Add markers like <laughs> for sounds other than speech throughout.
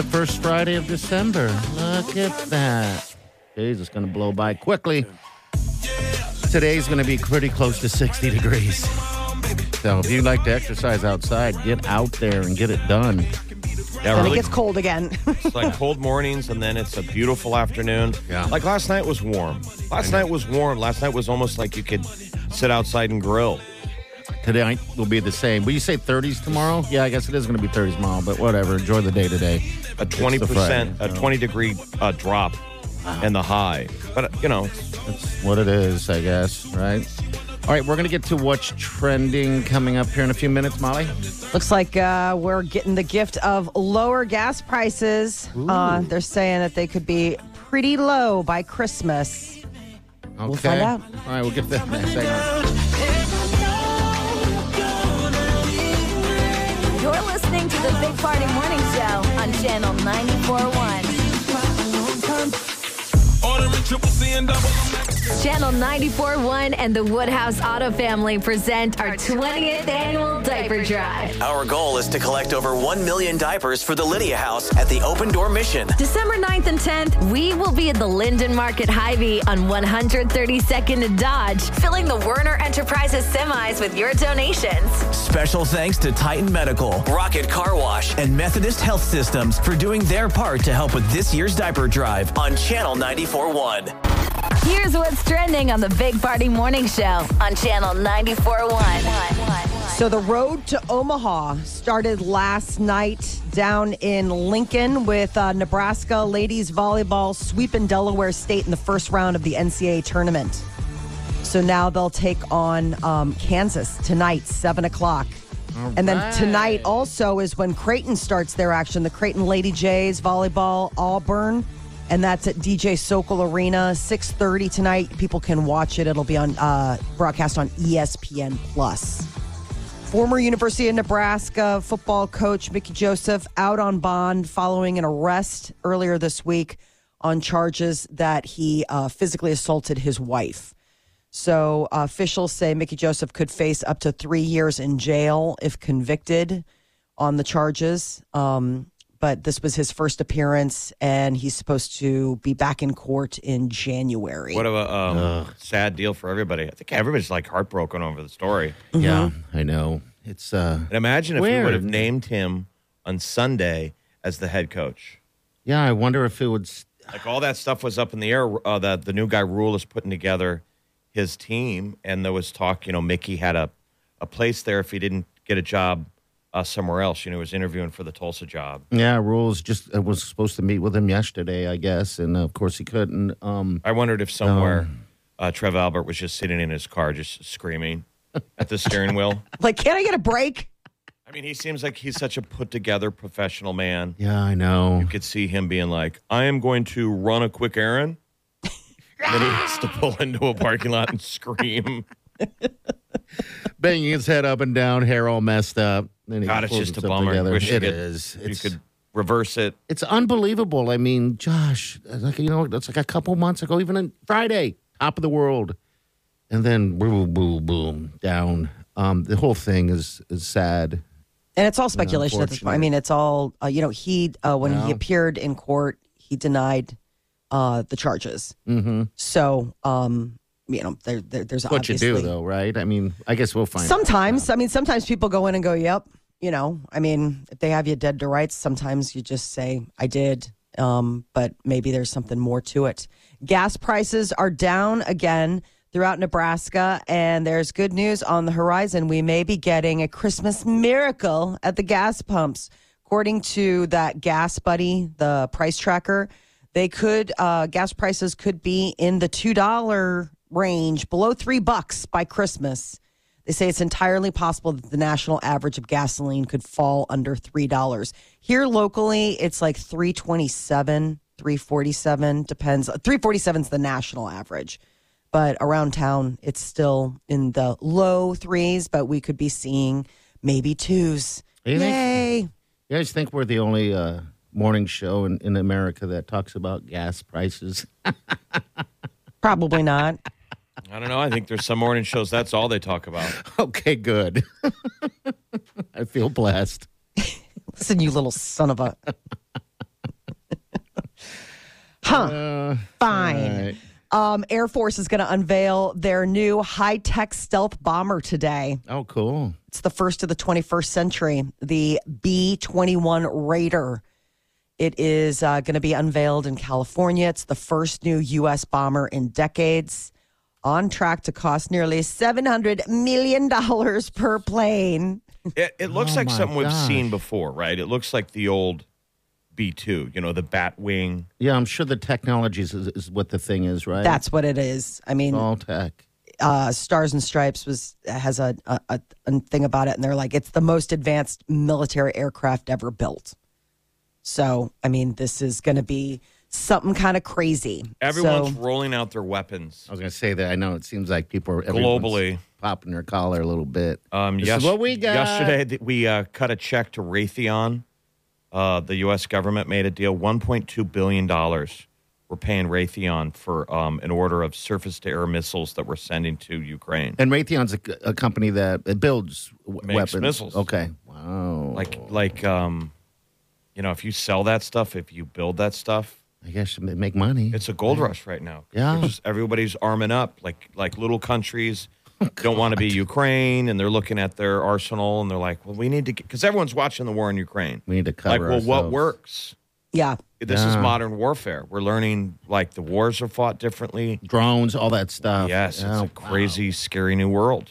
The first Friday of December. Look at that. Days it's going to blow by quickly. Today's going to be pretty close to 60 degrees. So if you like to exercise outside, get out there and get it done. Yeah, And really. it gets cold again. <laughs> It's like cold mornings, and then it's a beautiful afternoon. Yeah. Like last night was warm. Last night was warm. Last night was almost like you could sit outside and grill. Today will be the same. Will you say 30s tomorrow? Yeah, I guess it is going to be 30s tomorrow, but whatever. Enjoy the day today. A It's the twenty Friday, percent, a twenty degree uh, drop, in the high. But uh, you know, That's what it is, I guess, right? All right, we're going to get to what's trending coming up here in a few minutes, Molly. Looks like uh, we're getting the gift of lower gas prices. Uh, they're saying that they could be pretty low by Christmas. Okay. We'll find out. All right, we'll get that next segment. Big Party Morning Show on Channel 94.1. ordering triple C and double. Channel 94.1 and the Woodhouse Auto Family present our 20th annual diaper drive. Our goal is to collect over 1 million diapers for the Lydia House at the Open Door Mission. December 9th and 10th, we will be at the Linden Market Hy-Vee on 132nd and Dodge, filling the Werner Enterprises semis with your donations. Special thanks to Titan Medical, Rocket Car Wash, and Methodist Health Systems for doing their part to help with this year's diaper drive on Channel 94.1. Here's what's trending on the Big Party Morning Show on Channel 94.1. So the road to Omaha started last night down in Lincoln with uh, Nebraska ladies volleyball sweeping Delaware State in the first round of the NCAA tournament. So now they'll take on um, Kansas tonight, seven o'clock. and then right. tonight also is when Creighton starts their action. The Creighton Lady Jays volleyball Auburn, and that's at DJ Sokol Arena, six thirty tonight. People can watch it. It'll be on uh, broadcast on ESPN Plus. Former University of Nebraska football coach Mickey Joseph out on bond following an arrest earlier this week on charges that he uh, physically assaulted his wife. So uh, officials say Mickey Joseph could face up to three years in jail if convicted on the charges. Um, but this was his first appearance, and he's supposed to be back in court in January. what a um, sad deal for everybody. I think everybody's like heartbroken over the story. Yeah, I know. It's uh And imagine if we would have named him on Sunday as the head coach. yeah, I wonder if it would s- Like all that stuff was up in the air. Uh, that the new guy Rhule is putting together his team, and there was talk. You know, Mickey had a a place there if he didn't get a job uh, somewhere else. You know, he was interviewing for the Tulsa job. Yeah, Rhule's just uh, was supposed to meet with him yesterday, I guess, and uh, of course he couldn't. Um I wondered if somewhere uh, Trev Alberts was just sitting in his car, just screaming at the steering wheel. <laughs> like, can I get a break? I mean, he seems like he's such a put together professional man. Yeah, I know. You could see him being like, I am going to run a quick errand. then he has to pull into a parking lot and scream. <laughs> Banging his head up and down, hair all messed up. Then he God, it's just a bummer. together. Wish you It could- You It's, could reverse it. it's unbelievable. I mean, Josh, like you know, that's like a couple months ago, even on Friday, top of the world, and then boom, boom, boom, down. Um, the whole thing is is sad. And it's all speculation at this point. I mean, it's all uh, you know. He uh, when he appeared in court, he denied uh, the charges. Mm-hmm. So, um, you know, there, there there's What you do, though, right? I mean, I guess we'll find. out. sometimes. I mean, sometimes people go in and go, "Yep." You know, I mean, if they have you dead to rights, sometimes you just say, "I did." Um, but maybe there's something more to it. Gas prices are down again throughout Nebraska, and there's good news on the horizon. We may be getting a Christmas miracle at the gas pumps. According to that GasBuddy, the price tracker, they could uh, gas prices could be in the two dollar range, below three bucks by Christmas. They say it's entirely possible that the national average of gasoline could fall under three dollars. Here locally, it's like three twenty seven, three forty seven. Depends. Three forty seven is the national average, but around town, it's still in the low threes. But we could be seeing maybe twos. You think- Yay! You guys think we're the only uh, morning show in, in America that talks about gas prices? <laughs> Probably not. I don't know. I think there's some morning shows that's all they talk about. <laughs> okay, good. <laughs> I feel blessed. <laughs> Listen, you little son of a. huh. Uh, Fine. all right. Um, Air Force is going to unveil their new high tech stealth bomber today. Oh, cool. It's the first of the 21st century, the B 21 Raider. It is uh, going to be unveiled in California. It's the first new U.S. bomber in decades, on track to cost nearly $700 million per plane. It, it looks Oh like my something we've seen before, right? It looks like the old B 2, you know, the bat wing. Yeah, I'm sure the technology is, is what the thing is, right? That's what it is. I mean, all tech. uh, Stars and Stripes was has a, a, a, a thing about it, and they're like, it's the most advanced military aircraft ever built. So, I mean, this is going to be something kind of crazy. Everyone's So, rolling out their weapons. I was going to say that. I know it seems like people are Globally. popping their collar a little bit. Um, This yes- is what we got. Yesterday, we uh, cut a check to Raytheon. Uh, the U.S. government made a deal, $1.2 billion. We're paying Raytheon for um, an order of surface to air missiles that we're sending to Ukraine. And Raytheon's a, a company that builds w- Makes weapons. missiles. Okay. Wow. Like, like, um, you know, if you sell that stuff, if you build that stuff, I guess you make money. it's a gold rush right now. Yeah. Just- everybody's arming up, like like little countries <laughs> Oh, don't want to be Ukraine, and they're looking at their arsenal, and they're like, well, we need to, because everyone's watching the war in Ukraine. we need to cover. Like, cover well, what works? yeah. This is modern warfare. We're learning like the wars are fought differently. Drones, all that stuff. Yes, Oh, it's a crazy, scary new world.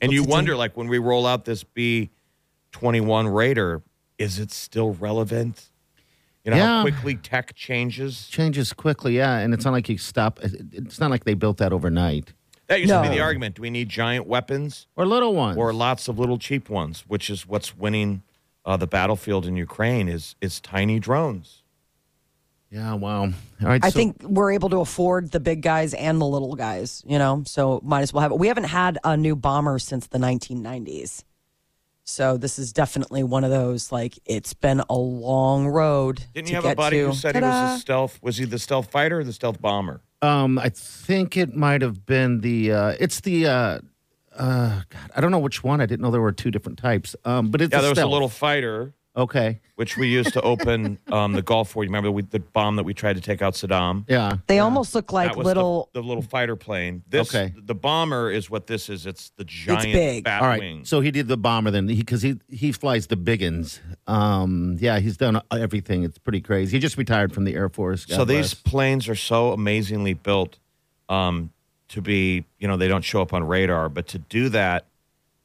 And you wonder, like, when we roll out this B 21 Raider, is it still relevant? You know how quickly tech changes? Changes quickly, yeah, and it's not like you stop. It's not like they built that overnight. That used to be the argument. Do we need giant weapons Or little ones. or lots of little cheap ones? Which is what's winning uh, the battlefield in Ukraine is is tiny drones. yeah, wow. All right, I so- think we're able to afford the big guys and the little guys, you know, so might as well have it. We haven't had a new bomber since the 1990s. So this is definitely one of those, like, it's been a long road. Didn't to you have a get buddy to. who said he Ta-da. was a stealth? Was he the stealth fighter or the stealth bomber? Um, I think it might have been the. Uh, it's the. Uh, uh, God, I don't know which one. I didn't know there were two different types. Um, but it's Yeah, a there was a little fighter. Okay. which we used to open <laughs> um, the Gulf War. You remember we, the bomb that we tried to take out Saddam? Yeah. They almost look like that was little. the, the little fighter plane. This, Okay. the bomber is what this is. It's the giant it's big. bat All right. wing. So he did the bomber then, because he, he flies the biggins. Um, yeah, he's done everything. It's pretty crazy. He just retired from the Air Force. God so these planes are so amazingly built um, to be, you know, they don't show up on radar, but to do that,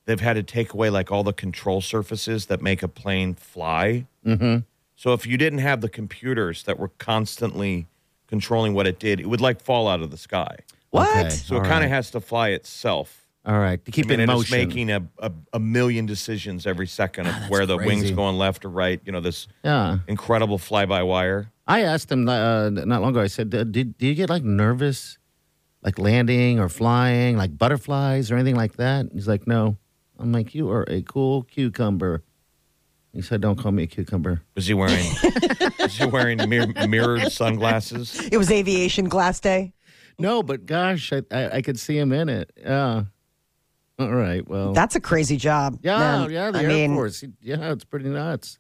they've had to take away like all the control surfaces that make a plane fly. Mm-hmm. So if you didn't have the computers that were constantly controlling what it did, it would like fall out of the sky. what? Okay. So All it kind of right. has to fly itself. All right, to keep I mean, it in and it's making a, a, a million decisions every second of Ah, where the wings crazy. going left or right. You know, this yeah. incredible fly by wire. I asked him uh, not long ago. I said, "Did did you get like nervous, like landing or flying, like butterflies or anything like that?" He's like, "No." I'm like, "You are a cool cucumber." He said, "Don't call me a cucumber." Was he wearing? <laughs> was he wearing mir- mirrored sunglasses? It was aviation glass day. No, but gosh, I I, I could see him in it. Yeah. All right. Well. That's a crazy job. yeah, man. yeah. The I Air mean, Force. Yeah, it's pretty nuts.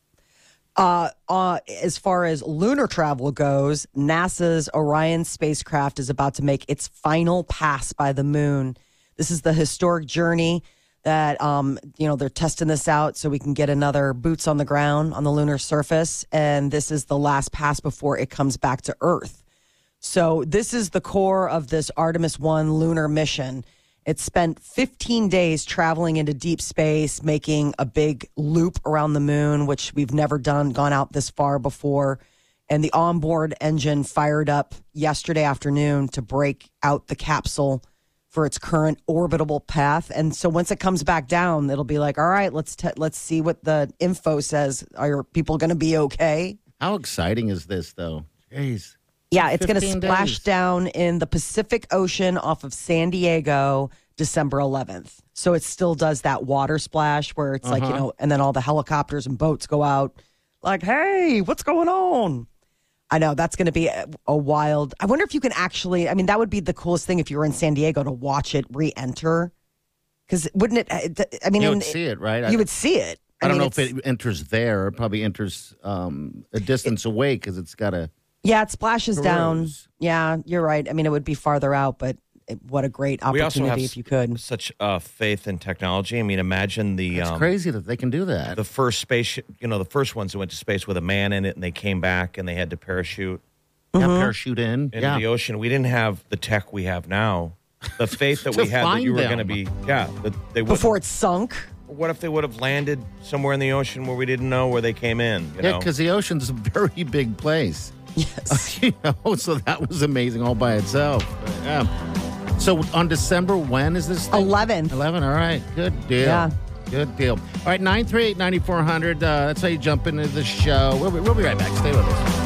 Uh, uh, as far as lunar travel goes, NASA's Orion spacecraft is about to make its final pass by the moon. This is the historic journey that um, you know they're testing this out so we can get another boots on the ground on the lunar surface, and this is the last pass before it comes back to Earth. So this is the core of this Artemis 1 lunar mission. It spent 15 days traveling into deep space, making a big loop around the moon, which we've never done, gone out this far before. And the onboard engine fired up yesterday afternoon to break out the capsule for its current orbitable path. And so once it comes back down, it'll be like, all right, let's t- let's see what the info says. Are people going to be okay? How exciting is this, though? Jeez. Yeah, it's going to splash days. down in the Pacific Ocean off of San Diego December 11th. So it still does that water splash where it's like, you Uh-huh. know, and then all the helicopters and boats go out like, hey, what's going on? I know that's going to be a, a wild. I wonder if you can actually, I mean, that would be the coolest thing if you were in San Diego to watch it re enter. Because wouldn't it, I mean, You in- would see it, right? You would see it. I, don't mean, know if it enters there. It probably enters um, a distance away because it's got a. Yeah, it splashes down. Yeah, you're right. I mean, it would be farther out, but it, what a great We also have opportunity if you could. such uh, faith in technology. I mean, imagine the It's um, crazy that they can do that. the first spaceship. You know, the first ones that went to space with a man in it, and they came back and they had to parachute yeah, Mm-hmm. parachute in. into yeah. the ocean. We didn't have the tech we have now. The faith that <laughs> we had that you were going to be, yeah, that they would. Before it sunk. What if they would have landed somewhere in the ocean where we didn't know where they came in? You Yeah, because the ocean's a very big place. <laughs> Yes. <laughs> you know, so that was amazing all by itself. Yeah. So on December, when is this? Thing? 11th. 11. All right. Good deal. Yeah. Good deal. All right. 938 9400. Uh, that's how you jump into the show. We'll be, we'll be right back. Stay with us.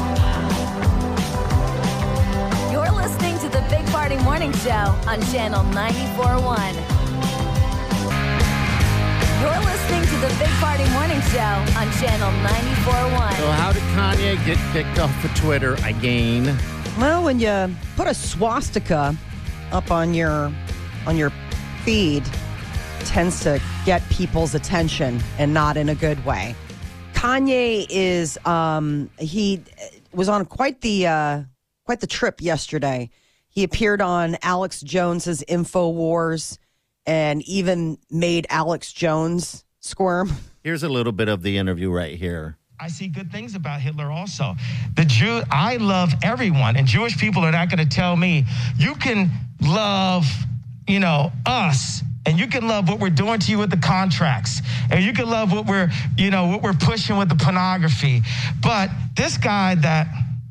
You're listening to the Big Party Morning Show on Channel 94.1. You're listening to the Big Party Morning Show on Channel 94.1. So, how did Kanye get kicked off of Twitter again? Well, when you put a swastika up on your on your feed, tends to get people's attention and not in a good way. Kanye is um, he was on quite the uh, quite the trip yesterday. He appeared on Alex Jones's InfoWars and even made Alex Jones squirm. Here's a little bit of the interview right here. I see good things about Hitler also. The Jew, I love everyone, and Jewish people are not going to tell me you can love, you know, us, and you can love what we're doing to you with the contracts, and you can love what we're, you know, what we're pushing with the pornography. But this guy that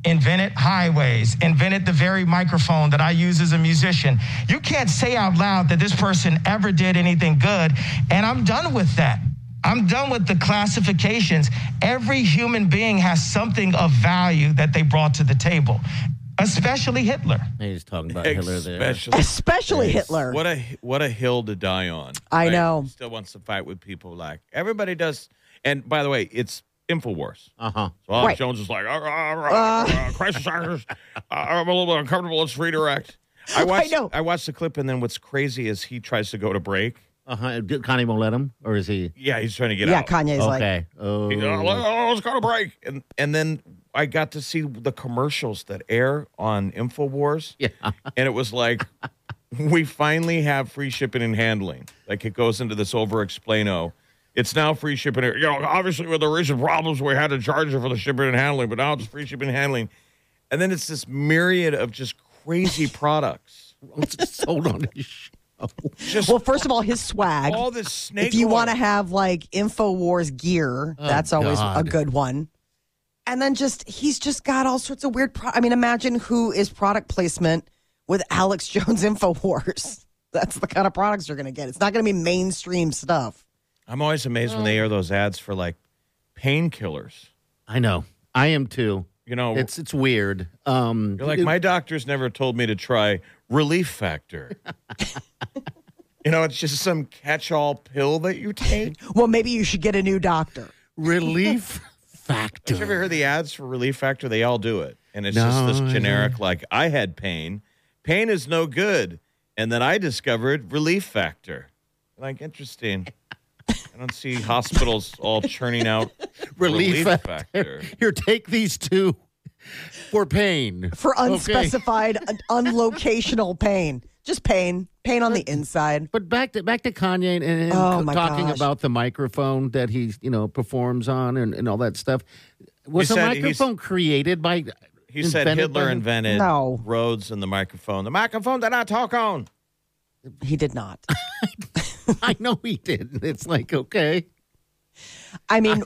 invented highways, invented the very microphone that I use as a musician. You can't say out loud that this person ever did anything good, and I'm done with that. I'm done with the classifications. Every human being has something of value that they brought to the table, especially Hitler. He's talking about Hitler there. Especially, Especially Hitler. what a what a hill to die on. I right? know. Still wants to fight with people like everybody does. And by the way, it's Infowars. Uh huh. So Alex Right. Jones is like, uh, uh, uh, uh, crisis actors. Uh, I'm a little bit uncomfortable. Let's redirect. <laughs> I watched. know. I watched the clip, and then what's crazy is he tries to go to break. Uh huh. Kanye won't let him, or is he? Yeah, he's trying to get out. yeah, out. Kanye's like, Okay. Oh. He- let- oh, let's go to break. And and then I got to see the commercials that air on Infowars. Yeah. And it was like, <laughs> we finally have free shipping and handling. Like it goes into this over explaino. It's now free shipping. You know, obviously with the recent problems, we had to charge you for the shipping and handling, but now it's free shipping and handling. And then it's this myriad of just crazy <laughs> products. <laughs> sold on his show. <laughs> Just well, first of all, his swag. all this snake. if you want to have like InfoWars gear, that's always a good one. And then just he's just got all sorts of weird. Pro- I mean, imagine who is product placement with Alex <laughs> Jones InfoWars. That's the kind of products you're going to get. It's not going to be mainstream stuff. I'm always amazed when they air those ads for like painkillers. I know. I am too. You know, It's it's weird. Um, you're like, it- my doctor's never told me to try Relief Factor. <laughs> you know, it's just some catch-all pill that you take. <laughs> Well, maybe you should get a new doctor. relief <laughs> factor. Have you ever heard the ads for Relief Factor? They all do it. And it's No, just this I generic, like, I had pain. Pain is no good. And then I discovered Relief Factor. Like, interesting. I don't see hospitals all churning out relief, Relief factor. Factor. Here, take these two for pain. For unspecified, un- <laughs> unlocational pain. Just pain. Pain on the inside. But back to back to Kanye and, and Oh, my talking gosh. about the microphone that he you know performs on and, and all that stuff. Was He the microphone created by? He said invented by Hitler invented No. roads and the microphone. The microphone that I talk on. He did not. <laughs> I know he did. It's like okay, I mean,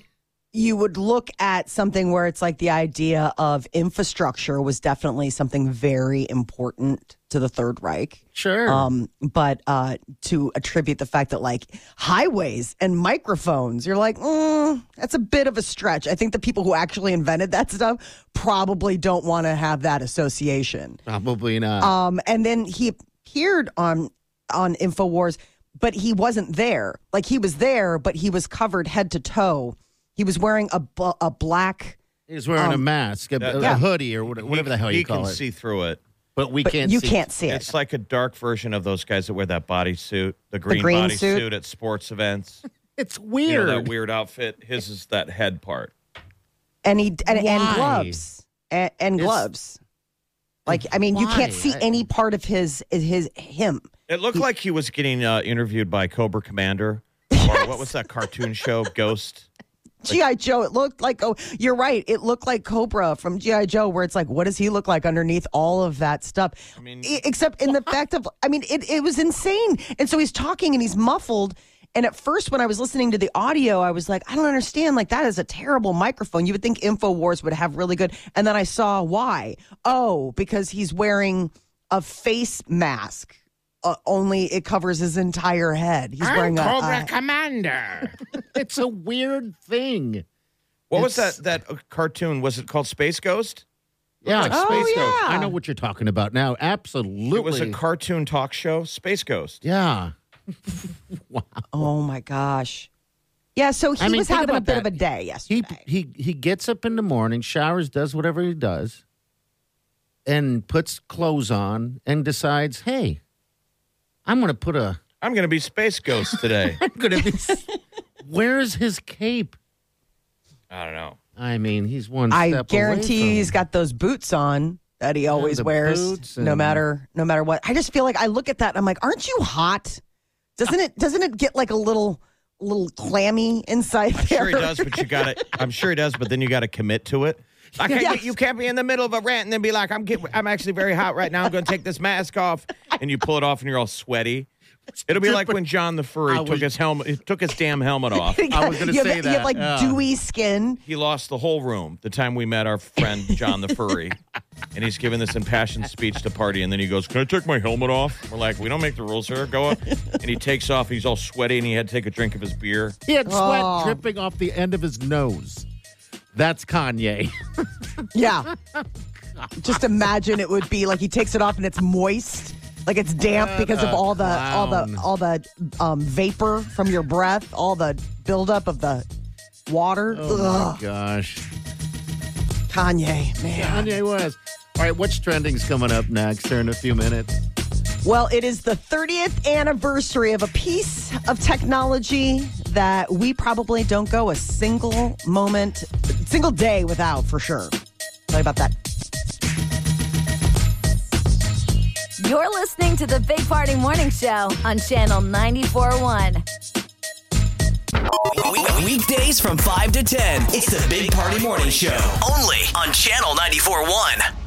you would look at something where it's like the idea of infrastructure was definitely something very important to the Third Reich. sure. Um, but uh, to attribute the fact that like highways and microphones, you're like, mm, that's a bit of a stretch. I think the people who actually invented that stuff probably don't want to have that association. Probably not. Um, and then he appeared on on Infowars, but he wasn't there. Like he was there, but he was covered head to toe. He was wearing a bu- a black. He's wearing a um, mask, a, that- a Yeah. hoodie, or whatever, whatever the hell he you call can see through it. but we But can't. you see. can't see it. It's like a dark version of those guys that wear that bodysuit, the green, green bodysuit suit? at sports events. <laughs> It's You weird. know, that weird outfit. His is that head part. and he and, and gloves and, and gloves. Like I mean, you can't see I- any part of his his him. It looked like he was getting uh, interviewed by Cobra Commander. <laughs> Or what was that cartoon show? Ghost. GI Joe. It looked like oh, you're right. It looked like Cobra from GI Joe, where it's like, what does he look like underneath all of that stuff? I mean- E- except in the fact of, I mean, it it was insane. And so he's talking and he's muffled. And at first, when I was listening to the audio, I was like, I don't understand. Like that is a terrible microphone. You would think Infowars would have really good. And then I saw why. Oh, because he's wearing a face mask. Uh, only it covers his entire head. He's wearing a, a Commander. <laughs> it's a weird thing. What was that that uh, cartoon? Was it called Space Ghost? Yeah, like Oh, Space Ghost. yeah. I know what you're talking about now. Absolutely. It was a cartoon talk show, Space Ghost. yeah. <laughs> wow. Oh my gosh. Yeah, so he I mean, was having a about bit of a day He he he gets up in the morning, showers, does whatever he does, and puts clothes on and decides, "Hey, I'm going to put a I'm going to be Space Ghost today. <laughs> I'm going to be <laughs> Where's his cape? I don't know. I mean, he's one I step guarantee away he's from- got those boots on that he always the wears, boots no matter no matter what. I just feel like I look at that and I'm like, aren't you hot? Doesn't it doesn't it get like a little little clammy inside I'm there? sure he does, but you got to. I'm sure he does, but then you got to commit to it. I can't, Yes. You can't be in the middle of a rant and then be like, "I'm get, I'm actually very hot right now. I'm going to take this mask off," <laughs> and you pull it off and you're all sweaty. It'll be like when John the Furry I took his helmet, he took his damn helmet off. <laughs> I was gonna you have, say You have like yeah. dewy skin. He lost the whole room the time we met our friend John the Furry, and he's giving this impassioned speech to party, and then he goes, "Can I take my helmet off?" We're like, "We don't make the rules here. Go up." And he takes off. He's all sweaty, and he had to take a drink of his beer. He had sweat Oh. dripping off the end of his nose. That's Kanye. <laughs> Yeah. Just imagine it would be like he takes it off and it's moist. Like it's damp because of all the all the clown. all the um, vapor from your breath, all the buildup of the water. Oh my gosh. Kanye, man. Kanye West. All right, what's trending's coming up next here in a few minutes? Well, it is the 30th anniversary of a piece of technology that we probably don't go a single moment, single day without for sure. Tell you about that. You're listening to the Big Party Morning Show on Channel 94.1. We- Weekdays from 5 to 10. It's the Big Party Morning Show. Only on Channel 94.1.